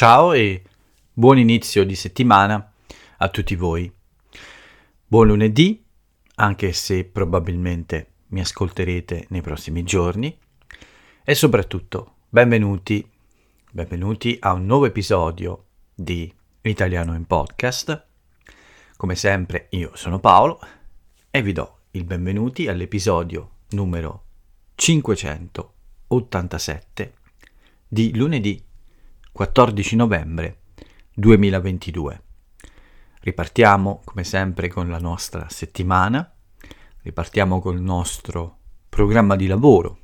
Ciao e buon inizio di settimana a tutti voi. Buon lunedì, anche se probabilmente mi ascolterete nei prossimi giorni. E soprattutto, benvenuti, benvenuti a un nuovo episodio di Italiano in Podcast. Come sempre, io sono Paolo e vi do il benvenuti all'episodio numero 587 di lunedì 14 novembre 2022. Ripartiamo come sempre con la nostra settimana, ripartiamo col nostro programma di lavoro.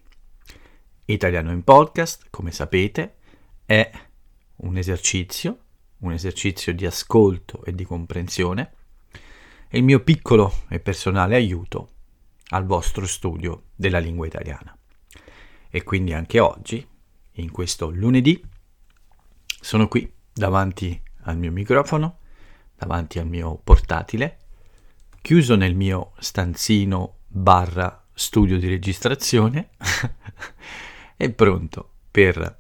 Italiano in podcast, come sapete, è un esercizio, un esercizio di ascolto e di comprensione, e il mio piccolo e personale aiuto al vostro studio della lingua italiana. E quindi anche oggi, in questo lunedì, sono qui davanti al mio microfono, davanti al mio portatile, chiuso nel mio stanzino barra studio di registrazione e pronto per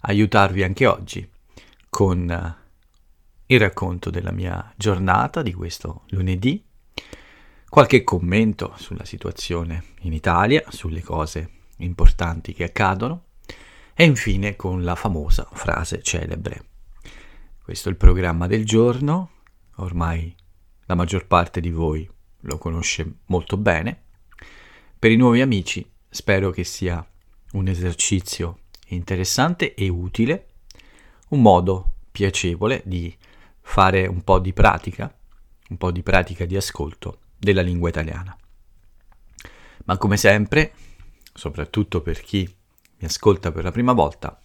aiutarvi anche oggi con il racconto della mia giornata di questo lunedì, qualche commento sulla situazione in Italia, sulle cose importanti che accadono e infine con la famosa frase celebre. Questo è il programma del giorno, ormai la maggior parte di voi lo conosce molto bene. Per i nuovi amici spero che sia un esercizio interessante e utile, un modo piacevole di fare un po' di pratica, un po' di pratica di ascolto della lingua italiana. Ma come sempre, soprattutto per chi mi ascolta per la prima volta,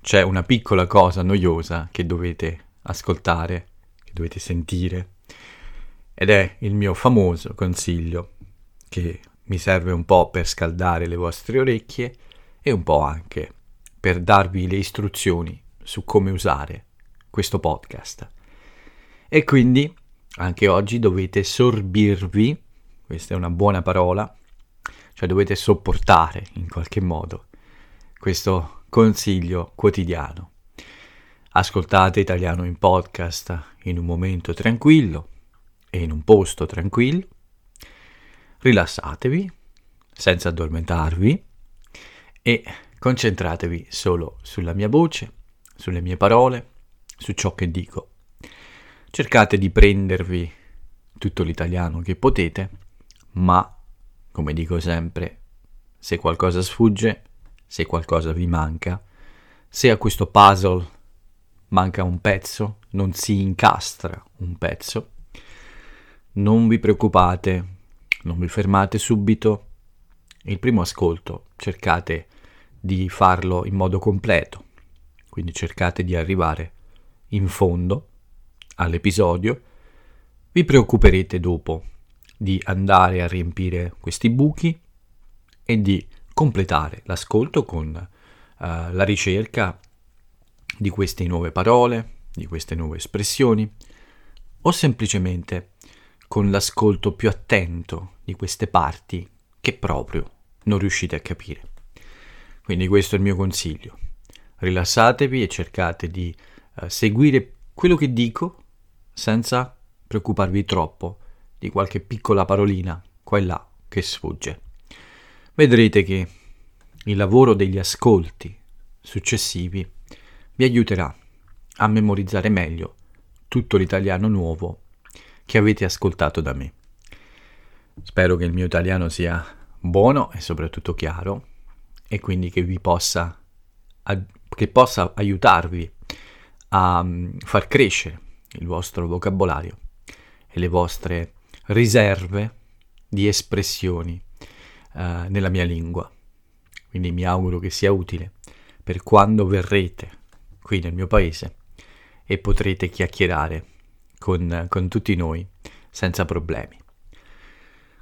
c'è una piccola cosa noiosa che dovete ascoltare, che dovete sentire, ed è il mio famoso consiglio che mi serve un po' per scaldare le vostre orecchie e un po' anche per darvi le istruzioni su come usare questo podcast. E quindi anche oggi dovete sorbirvi, questa è una buona parola, cioè dovete sopportare in qualche modo questo consiglio quotidiano. Ascoltate italiano in podcast in un momento tranquillo e in un posto tranquillo. Rilassatevi senza addormentarvi e concentratevi solo sulla mia voce, sulle mie parole, su ciò che dico. Cercate di prendervi tutto l'italiano che potete, ma, come dico sempre, se qualcosa sfugge, se qualcosa vi manca, se a questo puzzle manca un pezzo, non si incastra un pezzo, non vi preoccupate, non vi fermate subito. Il primo ascolto cercate di farlo in modo completo, quindi cercate di arrivare in fondo all'episodio. Vi preoccuperete dopo di andare a riempire questi buchi e di completare l'ascolto con uh, la ricerca di queste nuove parole, di queste nuove espressioni, o semplicemente con l'ascolto più attento di queste parti che proprio non riuscite a capire. Quindi questo è il mio consiglio. Rilassatevi e cercate di uh, seguire quello che dico senza preoccuparvi troppo di qualche piccola parolina qua e là che sfugge vedrete che il lavoro degli ascolti successivi vi aiuterà a memorizzare meglio tutto l'italiano nuovo che avete ascoltato da me. Spero che il mio italiano sia buono e soprattutto chiaro e quindi che vi possa, che possa aiutarvi a mm, far crescere il vostro vocabolario e le vostre riserve di espressioni uh, nella mia lingua. Quindi mi auguro che sia utile per quando verrete qui nel mio paese e potrete chiacchierare con, con tutti noi senza problemi.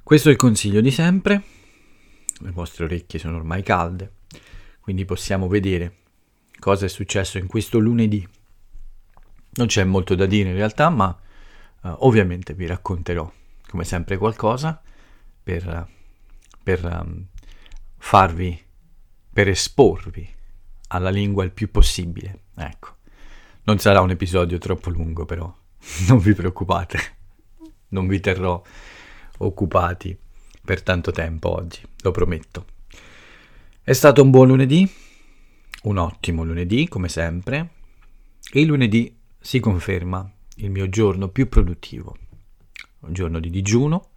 Questo è il consiglio di sempre, le vostre orecchie sono ormai calde, quindi possiamo vedere cosa è successo in questo lunedì. Non c'è molto da dire in realtà, ma uh, ovviamente vi racconterò come sempre qualcosa per uh, per um, farvi, per esporvi alla lingua il più possibile. Ecco, Non sarà un episodio troppo lungo però, non vi preoccupate, non vi terrò occupati per tanto tempo oggi, lo prometto. È stato un buon lunedì, un ottimo lunedì come sempre, e il lunedì si conferma il mio giorno più produttivo, un giorno di digiuno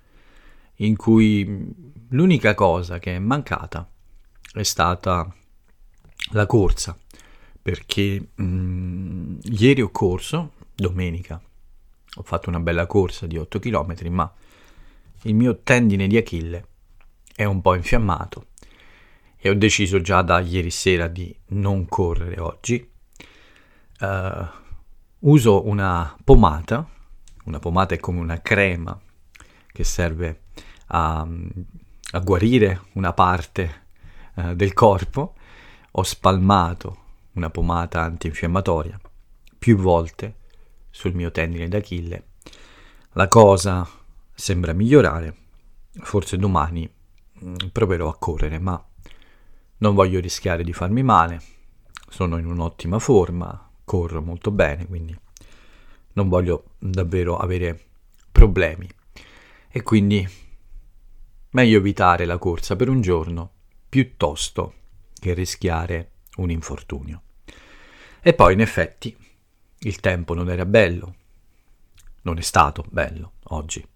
in cui l'unica cosa che è mancata è stata la corsa, perché mh, mm, ieri ho corso, domenica, ho fatto una bella corsa di 8 km, ma il mio tendine di Achille è un po' infiammato e ho deciso già da ieri sera di non correre oggi. Uh, uso una pomata, una pomata è come una crema che serve a, a guarire una parte uh, del corpo. Ho spalmato una pomata antinfiammatoria più volte sul mio tendine d'Achille. La cosa sembra migliorare, forse domani mm, proverò a correre, ma non voglio rischiare di farmi male, sono in un'ottima forma, corro molto bene, quindi non voglio davvero avere problemi. E quindi meglio evitare la corsa per un giorno piuttosto che rischiare un infortunio. E poi in effetti il tempo non era bello, non è stato bello oggi.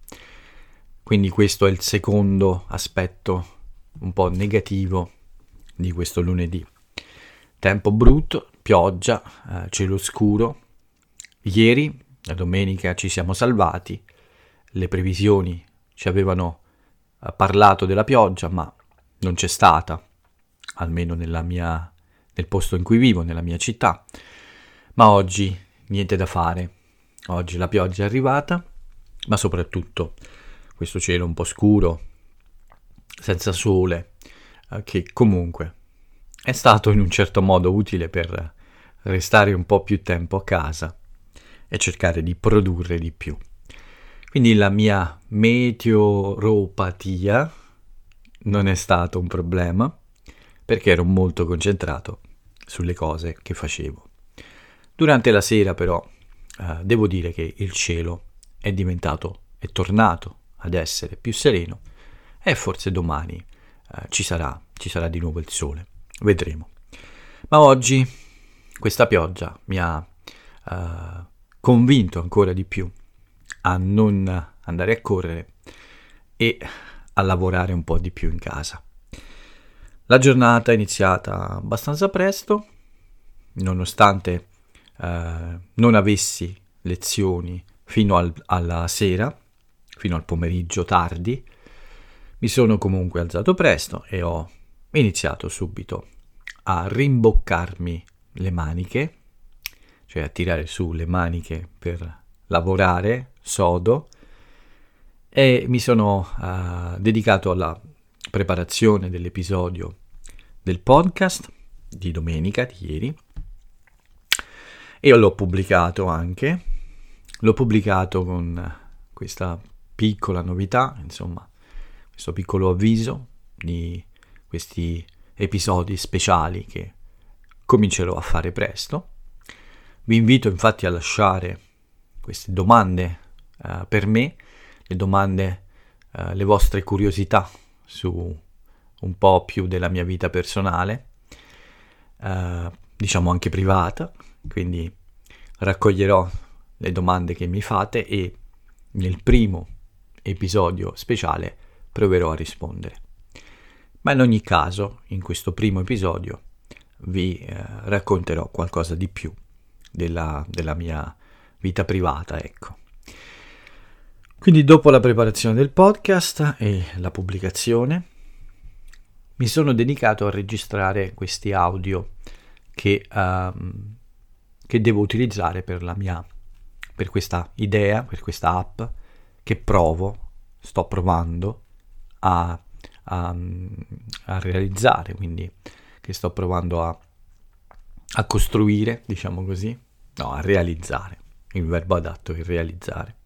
Quindi questo è il secondo aspetto un po' negativo di questo lunedì. Tempo brutto, pioggia, eh, cielo scuro. Ieri, la domenica, ci siamo salvati. Le previsioni ci avevano parlato della pioggia, ma non c'è stata, almeno mia, nel posto in cui vivo, nella mia città. Ma oggi niente da fare. Oggi la pioggia è arrivata, ma soprattutto questo cielo un po' scuro, senza sole, eh, che comunque è stato in un certo modo utile per restare un po' più tempo a casa e cercare di produrre di più. Quindi la mia meteoropatia non è stato un problema perché ero molto concentrato sulle cose che facevo. Durante la sera però eh, devo dire che il cielo è diventato, è tornato ad essere più sereno e forse domani eh, ci, sarà, ci sarà di nuovo il sole. Vedremo. Ma oggi questa pioggia mi ha eh, convinto ancora di più a non andare a correre e a lavorare un po' di più in casa. La giornata è iniziata abbastanza presto, nonostante eh, non avessi lezioni fino al, alla sera, fino al pomeriggio tardi, mi sono comunque alzato presto e ho iniziato subito a rimboccarmi le maniche, cioè a tirare su le maniche per lavorare sodo e mi sono uh, dedicato alla preparazione dell'episodio del podcast di domenica di ieri e l'ho pubblicato anche l'ho pubblicato con questa piccola novità, insomma, questo piccolo avviso di questi episodi speciali che comincerò a fare presto. Vi invito infatti a lasciare queste domande uh, per me, le domande, uh, le vostre curiosità su un po' più della mia vita personale, uh, diciamo anche privata, quindi raccoglierò le domande che mi fate e nel primo episodio speciale proverò a rispondere. Ma in ogni caso, in questo primo episodio vi eh, racconterò qualcosa di più della, della mia vita privata, ecco. Quindi dopo la preparazione del podcast e la pubblicazione, mi sono dedicato a registrare questi audio che, um, che devo utilizzare per la mia per questa idea, per questa app che provo, sto provando a, a, a realizzare, quindi che sto provando a, a costruire, diciamo così, no, a realizzare, il verbo adatto è realizzare.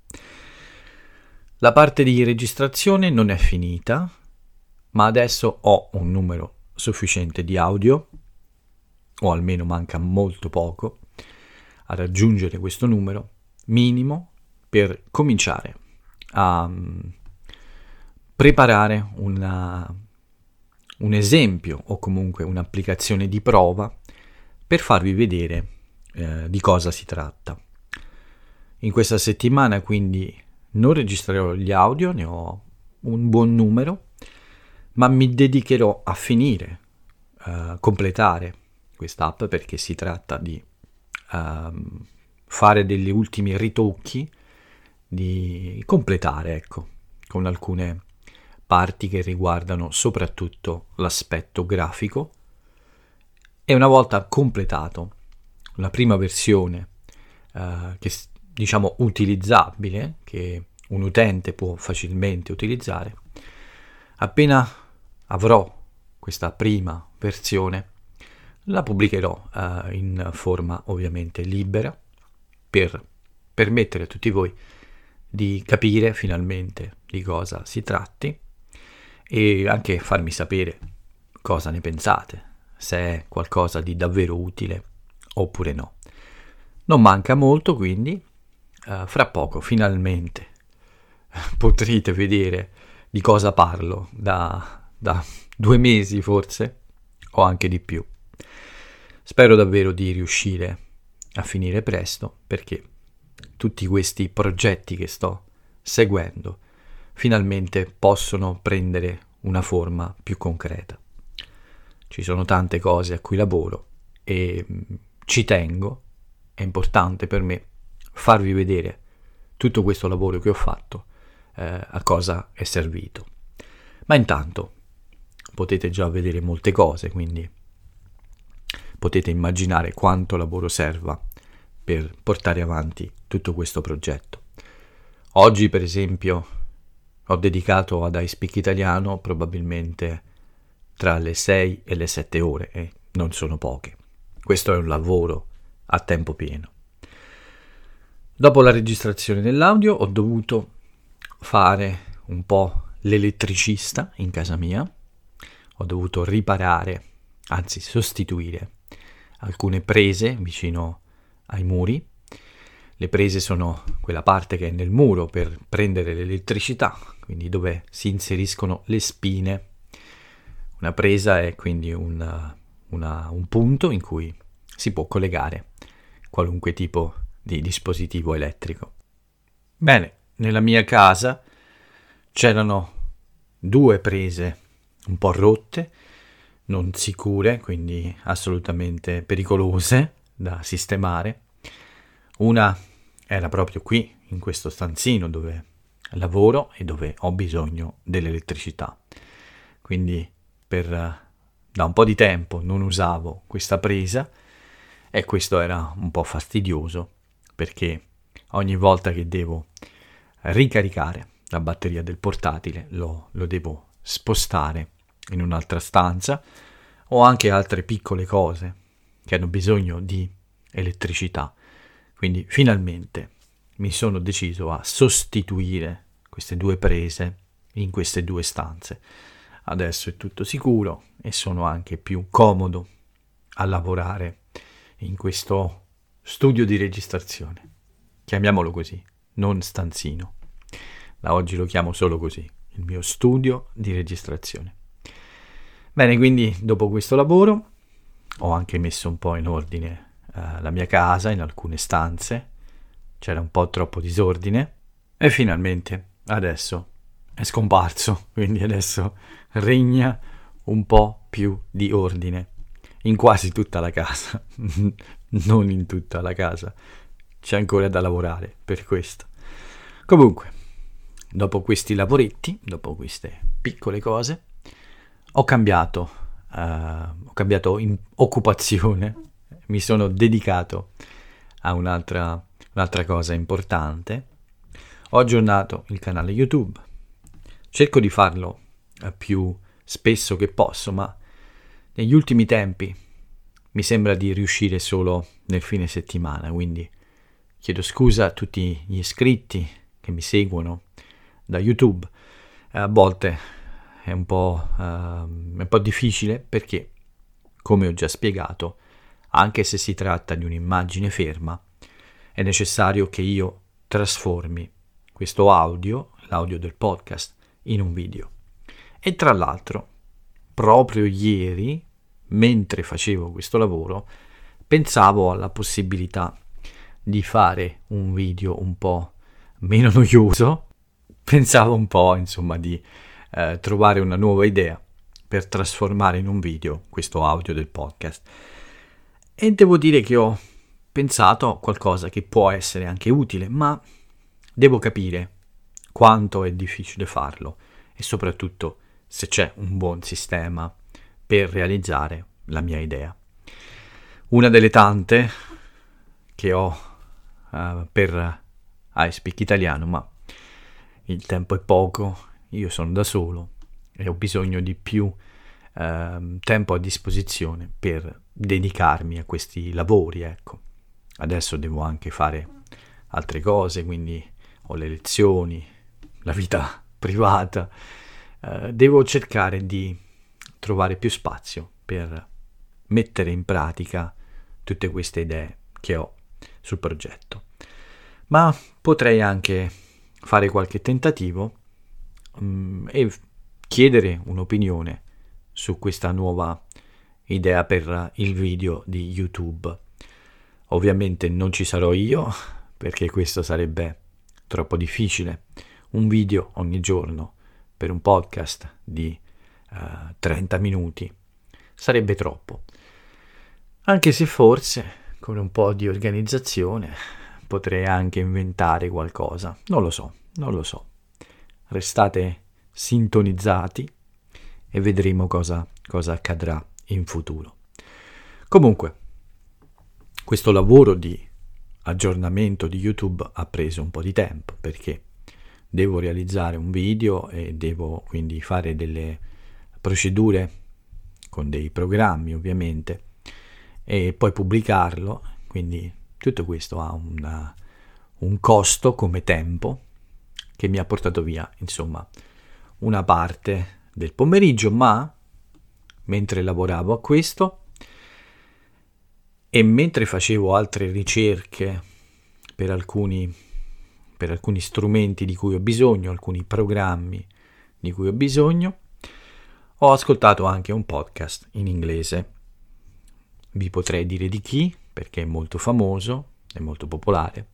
La parte di registrazione non è finita, ma adesso ho un numero sufficiente di audio, o almeno manca molto poco, a raggiungere questo numero minimo per cominciare a um, preparare una, un esempio o comunque un'applicazione di prova per farvi vedere eh, di cosa si tratta. In questa settimana quindi non registrerò gli audio, ne ho un buon numero, ma mi dedicherò a finire, uh, completare quest'app perché si tratta di uh, fare degli ultimi ritocchi, di completare, ecco, con alcune parti che riguardano soprattutto l'aspetto grafico. E una volta completato la prima versione, uh, che diciamo utilizzabile, che un utente può facilmente utilizzare, appena avrò questa prima versione, la pubblicherò uh, in forma ovviamente libera per permettere a tutti voi di capire finalmente di cosa si tratti e anche farmi sapere cosa ne pensate, se è qualcosa di davvero utile oppure no. Non manca molto quindi, uh, fra poco finalmente potrete vedere di cosa parlo da, da due mesi forse o anche di più. Spero davvero di riuscire a finire presto perché tutti questi progetti che sto seguendo finalmente possono prendere una forma più concreta. Ci sono tante cose a cui lavoro e mm, ci tengo, è importante per me farvi vedere tutto questo lavoro che ho fatto eh, a cosa è servito. Ma intanto potete già vedere molte cose, quindi potete immaginare quanto lavoro serva per portare avanti tutto questo progetto. Oggi, per esempio, ho dedicato ad iSpeak Italiano probabilmente tra le 6 e le 7 ore e non sono poche. Questo è un lavoro a tempo pieno. Dopo la registrazione dell'audio ho dovuto fare un po' l'elettricista in casa mia, ho dovuto riparare, anzi sostituire alcune prese vicino ai muri. Le prese sono quella parte che è nel muro per prendere l'elettricità, quindi dove si inseriscono le spine. Una presa è quindi una, una, un punto in cui si può collegare qualunque tipo di dispositivo elettrico. Bene, nella mia casa c'erano due prese un po' rotte, non sicure, quindi assolutamente pericolose da sistemare. Una era proprio qui, in questo stanzino dove lavoro e dove ho bisogno dell'elettricità. Quindi per da un po' di tempo non usavo questa presa e questo era un po' fastidioso perché ogni volta che devo ricaricare la batteria del portatile lo, lo devo spostare in un'altra stanza o anche altre piccole cose che hanno bisogno di elettricità. Quindi finalmente mi sono deciso a sostituire queste due prese in queste due stanze. Adesso è tutto sicuro e sono anche più comodo a lavorare in questo studio di registrazione. Chiamiamolo così, non stanzino. Da oggi lo chiamo solo così, il mio studio di registrazione. Bene, quindi dopo questo lavoro ho anche messo un po' in ordine uh, la mia casa in alcune stanze, c'era un po' troppo disordine e finalmente adesso è scomparso, quindi adesso regna un po' più di ordine in quasi tutta la casa, non in tutta la casa, c'è ancora da lavorare per questo. Comunque, dopo questi lavoretti, dopo queste piccole cose, ho cambiato, uh, ho cambiato occupazione, mi sono dedicato a un'altra, un'altra cosa importante. Ho aggiornato il canale YouTube. Cerco di farlo uh, più spesso che posso, ma negli ultimi tempi mi sembra di riuscire solo nel fine settimana, quindi chiedo scusa a tutti gli iscritti che mi seguono da YouTube. A volte è un po', uh, un po' difficile perché, come ho già spiegato, anche se si tratta di un'immagine ferma, è necessario che io trasformi questo audio, l'audio del podcast, in un video. E tra l'altro, proprio ieri, mentre facevo questo lavoro, pensavo alla possibilità di fare un video un po' meno noioso, pensavo un po' insomma di eh, trovare una nuova idea per trasformare in un video questo audio del podcast. E devo dire che ho pensato a qualcosa che può essere anche utile, ma devo capire quanto è difficile farlo e soprattutto se c'è un buon sistema per realizzare la mia idea. Una delle tante che ho uh, per iSpeak italiano, ma il tempo è poco, io sono da solo e ho bisogno di più uh, tempo a disposizione per dedicarmi a questi lavori, ecco. Adesso devo anche fare altre cose, quindi ho le lezioni, la vita privata. Uh, devo cercare di trovare più spazio per mettere in pratica tutte queste idee che ho sul progetto. Ma potrei anche fare qualche tentativo um, e chiedere un'opinione su questa nuova idea per il video di YouTube. Ovviamente non ci sarò io perché questo sarebbe troppo difficile. Un video ogni giorno per un podcast di eh, 30 minuti sarebbe troppo. Anche se forse con un po' di organizzazione potrei anche inventare qualcosa. Non lo so, non lo so. Restate sintonizzati e vedremo cosa, cosa accadrà in futuro. Comunque, questo lavoro di aggiornamento di YouTube ha preso un po' di tempo perché devo realizzare un video e devo quindi fare delle procedure con dei programmi ovviamente e poi pubblicarlo, quindi tutto questo ha una, un costo come tempo che mi ha portato via insomma una parte del pomeriggio, ma mentre lavoravo a questo e mentre facevo altre ricerche per alcuni, per alcuni strumenti di cui ho bisogno, alcuni programmi di cui ho bisogno, ho ascoltato anche un podcast in inglese. Vi potrei dire di chi, perché è molto famoso, è molto popolare,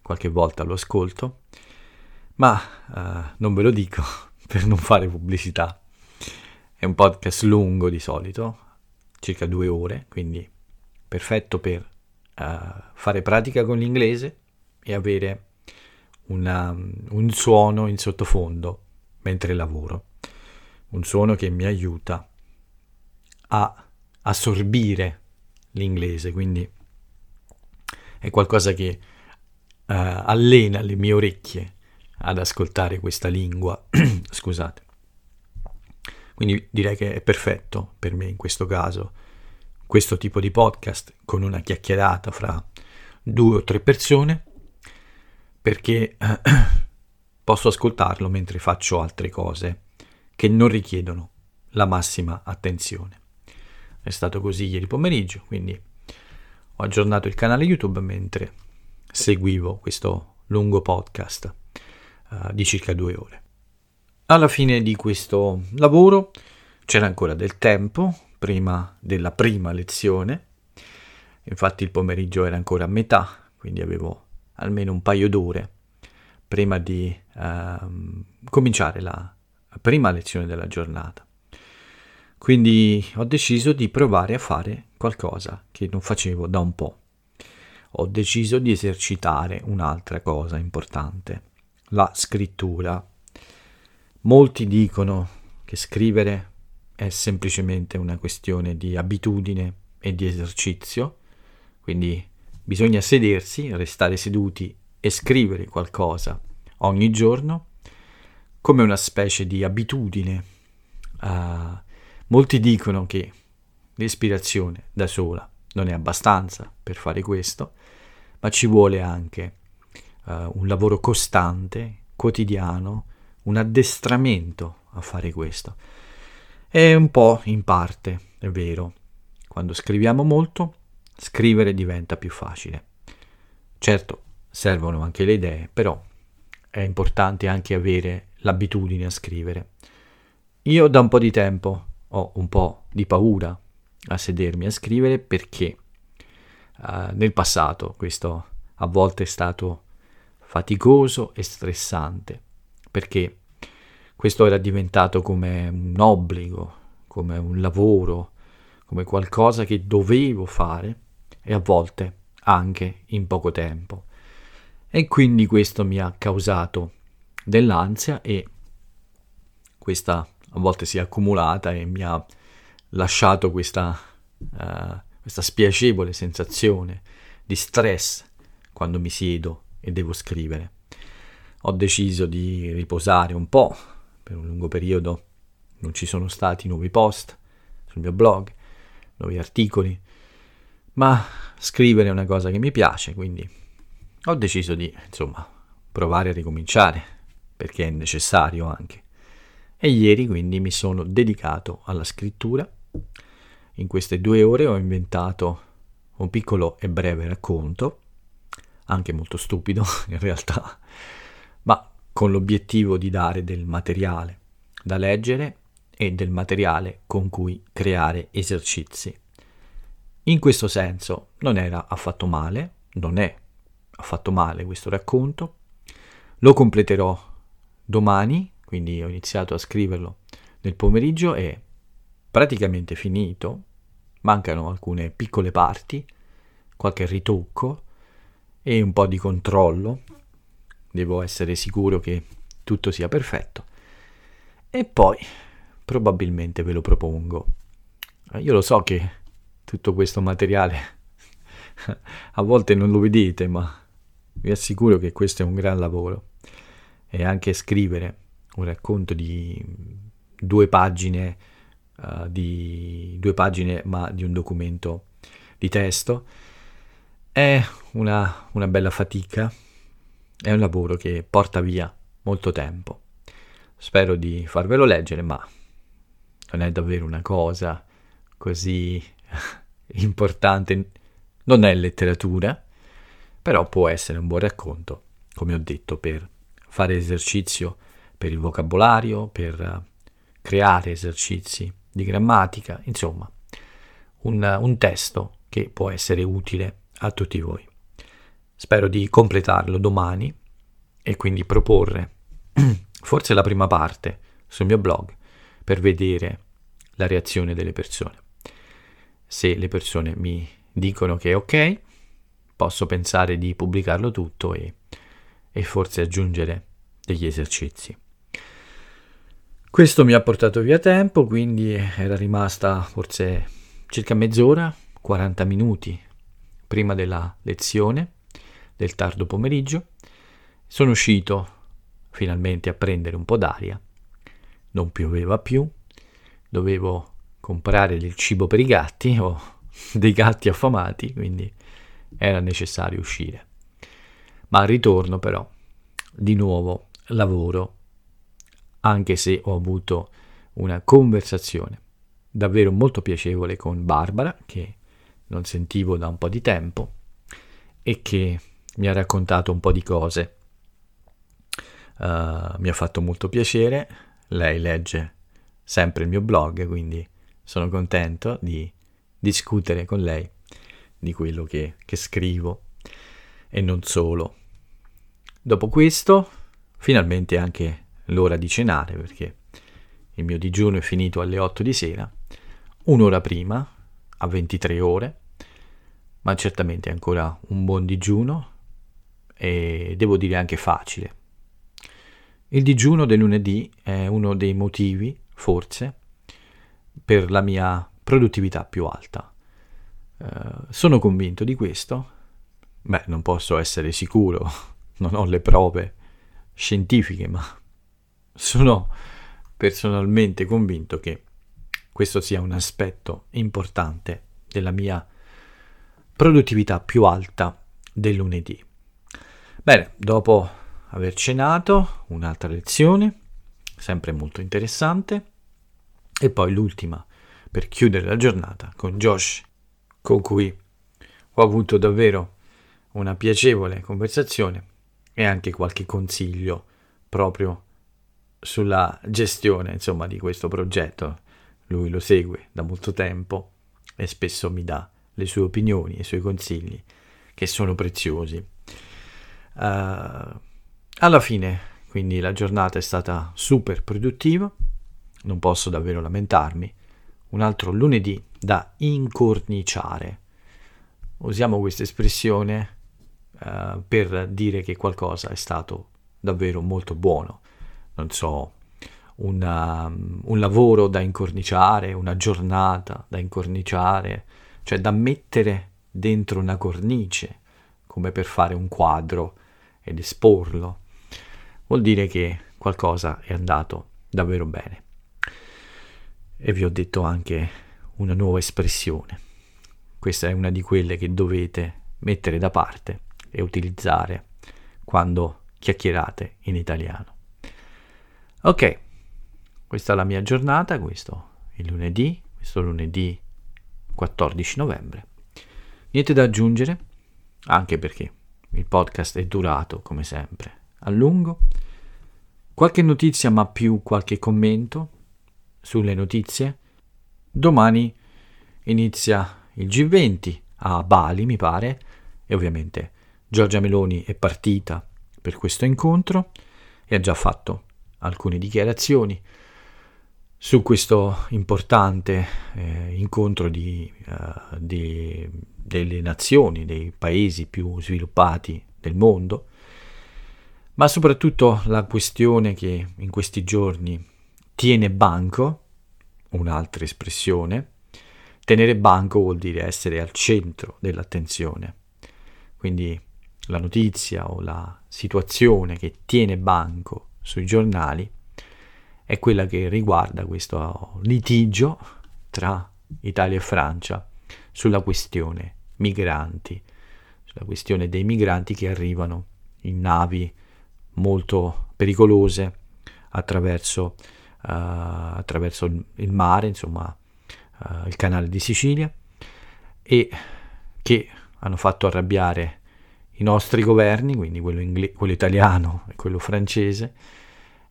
qualche volta lo ascolto, ma uh, non ve lo dico per non fare pubblicità. È un podcast lungo di solito, circa due ore, quindi perfetto per uh, fare pratica con l'inglese e avere una, un suono in sottofondo mentre lavoro. Un suono che mi aiuta a assorbire l'inglese, quindi è qualcosa che uh, allena le mie orecchie ad ascoltare questa lingua. Scusate. Quindi direi che è perfetto per me in questo caso questo tipo di podcast con una chiacchierata fra due o tre persone perché posso ascoltarlo mentre faccio altre cose che non richiedono la massima attenzione. È stato così ieri pomeriggio, quindi ho aggiornato il canale YouTube mentre seguivo questo lungo podcast uh, di circa due ore. Alla fine di questo lavoro c'era ancora del tempo prima della prima lezione, infatti il pomeriggio era ancora a metà, quindi avevo almeno un paio d'ore prima di uh, cominciare la prima lezione della giornata. Quindi ho deciso di provare a fare qualcosa che non facevo da un po'. Ho deciso di esercitare un'altra cosa importante, la scrittura. Molti dicono che scrivere è semplicemente una questione di abitudine e di esercizio, quindi bisogna sedersi, restare seduti e scrivere qualcosa ogni giorno come una specie di abitudine. Uh, molti dicono che l'ispirazione da sola non è abbastanza per fare questo, ma ci vuole anche uh, un lavoro costante, quotidiano, un addestramento a fare questo. È un po' in parte, è vero. Quando scriviamo molto, scrivere diventa più facile. Certo, servono anche le idee, però è importante anche avere l'abitudine a scrivere. Io da un po' di tempo ho un po' di paura a sedermi a scrivere perché uh, nel passato questo a volte è stato faticoso e stressante, perché questo era diventato come un obbligo, come un lavoro, come qualcosa che dovevo fare e a volte anche in poco tempo. E quindi questo mi ha causato dell'ansia e questa a volte si è accumulata e mi ha lasciato questa, uh, questa spiacevole sensazione di stress quando mi siedo e devo scrivere. Ho deciso di riposare un po' per un lungo periodo, non ci sono stati nuovi post sul mio blog, nuovi articoli, ma scrivere è una cosa che mi piace, quindi ho deciso di, insomma, provare a ricominciare, perché è necessario anche. E ieri quindi mi sono dedicato alla scrittura. In queste due ore ho inventato un piccolo e breve racconto, anche molto stupido in realtà, ma con l'obiettivo di dare del materiale da leggere e del materiale con cui creare esercizi. In questo senso non era affatto male, non è affatto male questo racconto, lo completerò domani quindi ho iniziato a scriverlo nel pomeriggio e praticamente finito, mancano alcune piccole parti, qualche ritocco e un po' di controllo, devo essere sicuro che tutto sia perfetto. E poi probabilmente ve lo propongo. Io lo so che tutto questo materiale a volte non lo vedete, ma vi assicuro che questo è un gran lavoro. E anche scrivere un racconto di due pagine, uh, di due pagine ma di un documento di testo, è una, una bella fatica, è un lavoro che porta via molto tempo. Spero di farvelo leggere, ma non è davvero una cosa così importante, non è letteratura, però può essere un buon racconto, come ho detto, per fare esercizio per il vocabolario, per eh, creare esercizi di grammatica, insomma, un, un testo che può essere utile a tutti voi. Spero di completarlo domani e quindi proporre forse la prima parte sul mio blog per vedere la reazione delle persone. Se le persone mi dicono che è ok, posso pensare di pubblicarlo tutto e, e forse aggiungere degli esercizi. Questo mi ha portato via tempo, quindi era rimasta forse circa mezz'ora, 40 minuti prima della lezione del tardo pomeriggio. Sono uscito finalmente a prendere un po' d'aria. Non pioveva più, dovevo comprare del cibo per i gatti o dei gatti affamati, quindi era necessario uscire. Ma al ritorno però, di nuovo lavoro anche se ho avuto una conversazione davvero molto piacevole con Barbara, che non sentivo da un po' di tempo, e che mi ha raccontato un po' di cose. Uh, mi ha fatto molto piacere, lei legge sempre il mio blog, quindi sono contento di discutere con lei di quello che, che scrivo e non solo. Dopo questo, finalmente anche l'ora di cenare perché il mio digiuno è finito alle 8 di sera, un'ora prima, a 23 ore, ma certamente ancora un buon digiuno e devo dire anche facile. Il digiuno del lunedì è uno dei motivi, forse, per la mia produttività più alta. Uh, sono convinto di questo? Beh, non posso essere sicuro, non ho le prove scientifiche, ma sono personalmente convinto che questo sia un aspetto importante della mia produttività più alta del lunedì. Bene, dopo aver cenato, un'altra lezione, sempre molto interessante, e poi l'ultima per chiudere la giornata con Josh, con cui ho avuto davvero una piacevole conversazione e anche qualche consiglio proprio sulla gestione, insomma, di questo progetto. Lui lo segue da molto tempo e spesso mi dà le sue opinioni e i suoi consigli che sono preziosi. Uh, alla fine, quindi, la giornata è stata super produttiva, non posso davvero lamentarmi. Un altro lunedì da incorniciare. Usiamo questa espressione uh, per dire che qualcosa è stato davvero molto buono. Non so, una, un lavoro da incorniciare, una giornata da incorniciare, cioè da mettere dentro una cornice, come per fare un quadro ed esporlo. Vuol dire che qualcosa è andato davvero bene. E vi ho detto anche una nuova espressione. Questa è una di quelle che dovete mettere da parte e utilizzare quando chiacchierate in italiano. Ok, questa è la mia giornata, questo è il lunedì, questo lunedì 14 novembre. Niente da aggiungere, anche perché il podcast è durato, come sempre, a lungo. Qualche notizia, ma più qualche commento sulle notizie. Domani inizia il G20 a Bali, mi pare, e ovviamente Giorgia Meloni è partita per questo incontro e ha già fatto alcune dichiarazioni su questo importante eh, incontro di, uh, di, delle nazioni, dei paesi più sviluppati del mondo, ma soprattutto la questione che in questi giorni tiene banco, un'altra espressione, tenere banco vuol dire essere al centro dell'attenzione. Quindi la notizia o la situazione che tiene banco sui giornali è quella che riguarda questo litigio tra Italia e Francia sulla questione migranti, sulla questione dei migranti che arrivano in navi molto pericolose attraverso, attraverso il mare, insomma uh, il canale di Sicilia e che hanno fatto arrabbiare i nostri governi, quindi quello, ingle- quello italiano e quello francese,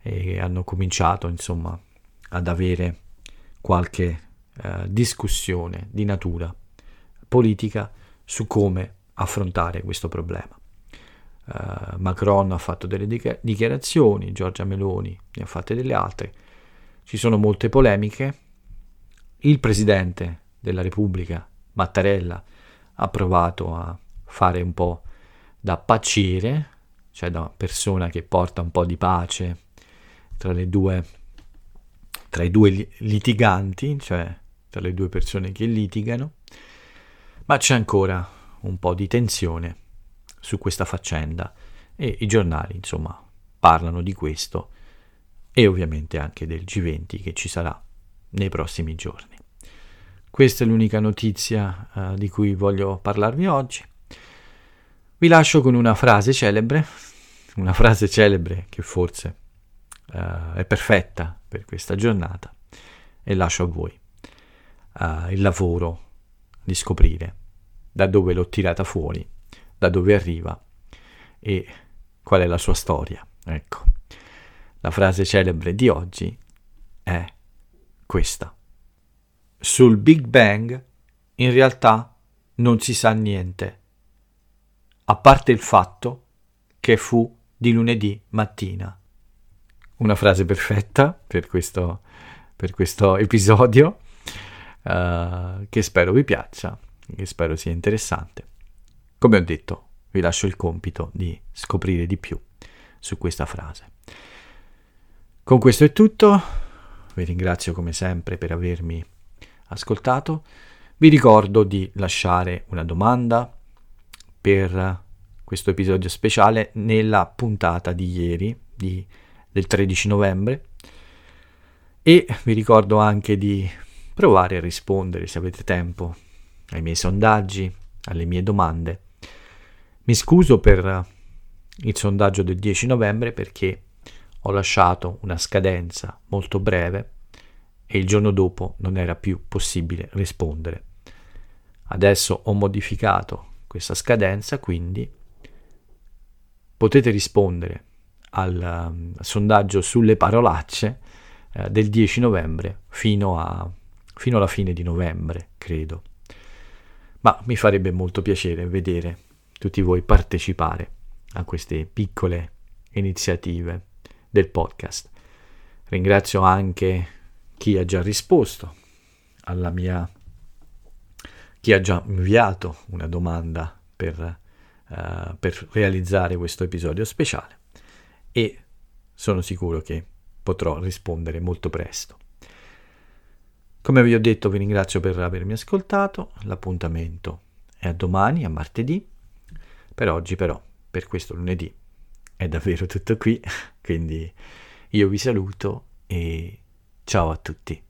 e hanno cominciato insomma ad avere qualche eh, discussione di natura politica su come affrontare questo problema. Uh, Macron ha fatto delle dichiarazioni, Giorgia Meloni ne ha fatte delle altre, ci sono molte polemiche. Il presidente della Repubblica, Mattarella, ha provato a fare un po' da paciere, cioè da persona che porta un po' di pace tra, due, tra i due litiganti, cioè tra le due persone che litigano, ma c'è ancora un po' di tensione su questa faccenda e i giornali, insomma, parlano di questo e ovviamente anche del G20 che ci sarà nei prossimi giorni. Questa è l'unica notizia uh, di cui voglio parlarvi oggi. Vi lascio con una frase celebre, una frase celebre che forse uh, è perfetta per questa giornata e lascio a voi uh, il lavoro di scoprire da dove l'ho tirata fuori, da dove arriva e qual è la sua storia. Ecco, la frase celebre di oggi è questa. Sul Big Bang in realtà non si sa niente, a parte il fatto che fu di lunedì mattina una frase perfetta per questo, per questo episodio uh, che spero vi piaccia, che spero sia interessante. Come ho detto, vi lascio il compito di scoprire di più su questa frase. Con questo è tutto, vi ringrazio come sempre per avermi ascoltato, vi ricordo di lasciare una domanda per questo episodio speciale nella puntata di ieri di del 13 novembre. E vi ricordo anche di provare a rispondere se avete tempo ai miei sondaggi, alle mie domande. Mi scuso per il sondaggio del 10 novembre perché ho lasciato una scadenza molto breve e il giorno dopo non era più possibile rispondere. Adesso ho modificato questa scadenza, quindi potete rispondere al, um, sondaggio sulle parolacce uh, del 10 novembre fino, a, fino alla fine di novembre, credo. Ma mi farebbe molto piacere vedere tutti voi partecipare a queste piccole iniziative del podcast. Ringrazio anche chi ha già risposto alla mia chi ha già inviato una domanda per, uh, per realizzare questo episodio speciale e sono sicuro che potrò rispondere molto presto. Come vi ho detto vi ringrazio per avermi ascoltato, l'appuntamento è a domani, a martedì, per oggi però, per questo lunedì, è davvero tutto qui, quindi io vi saluto e ciao a tutti.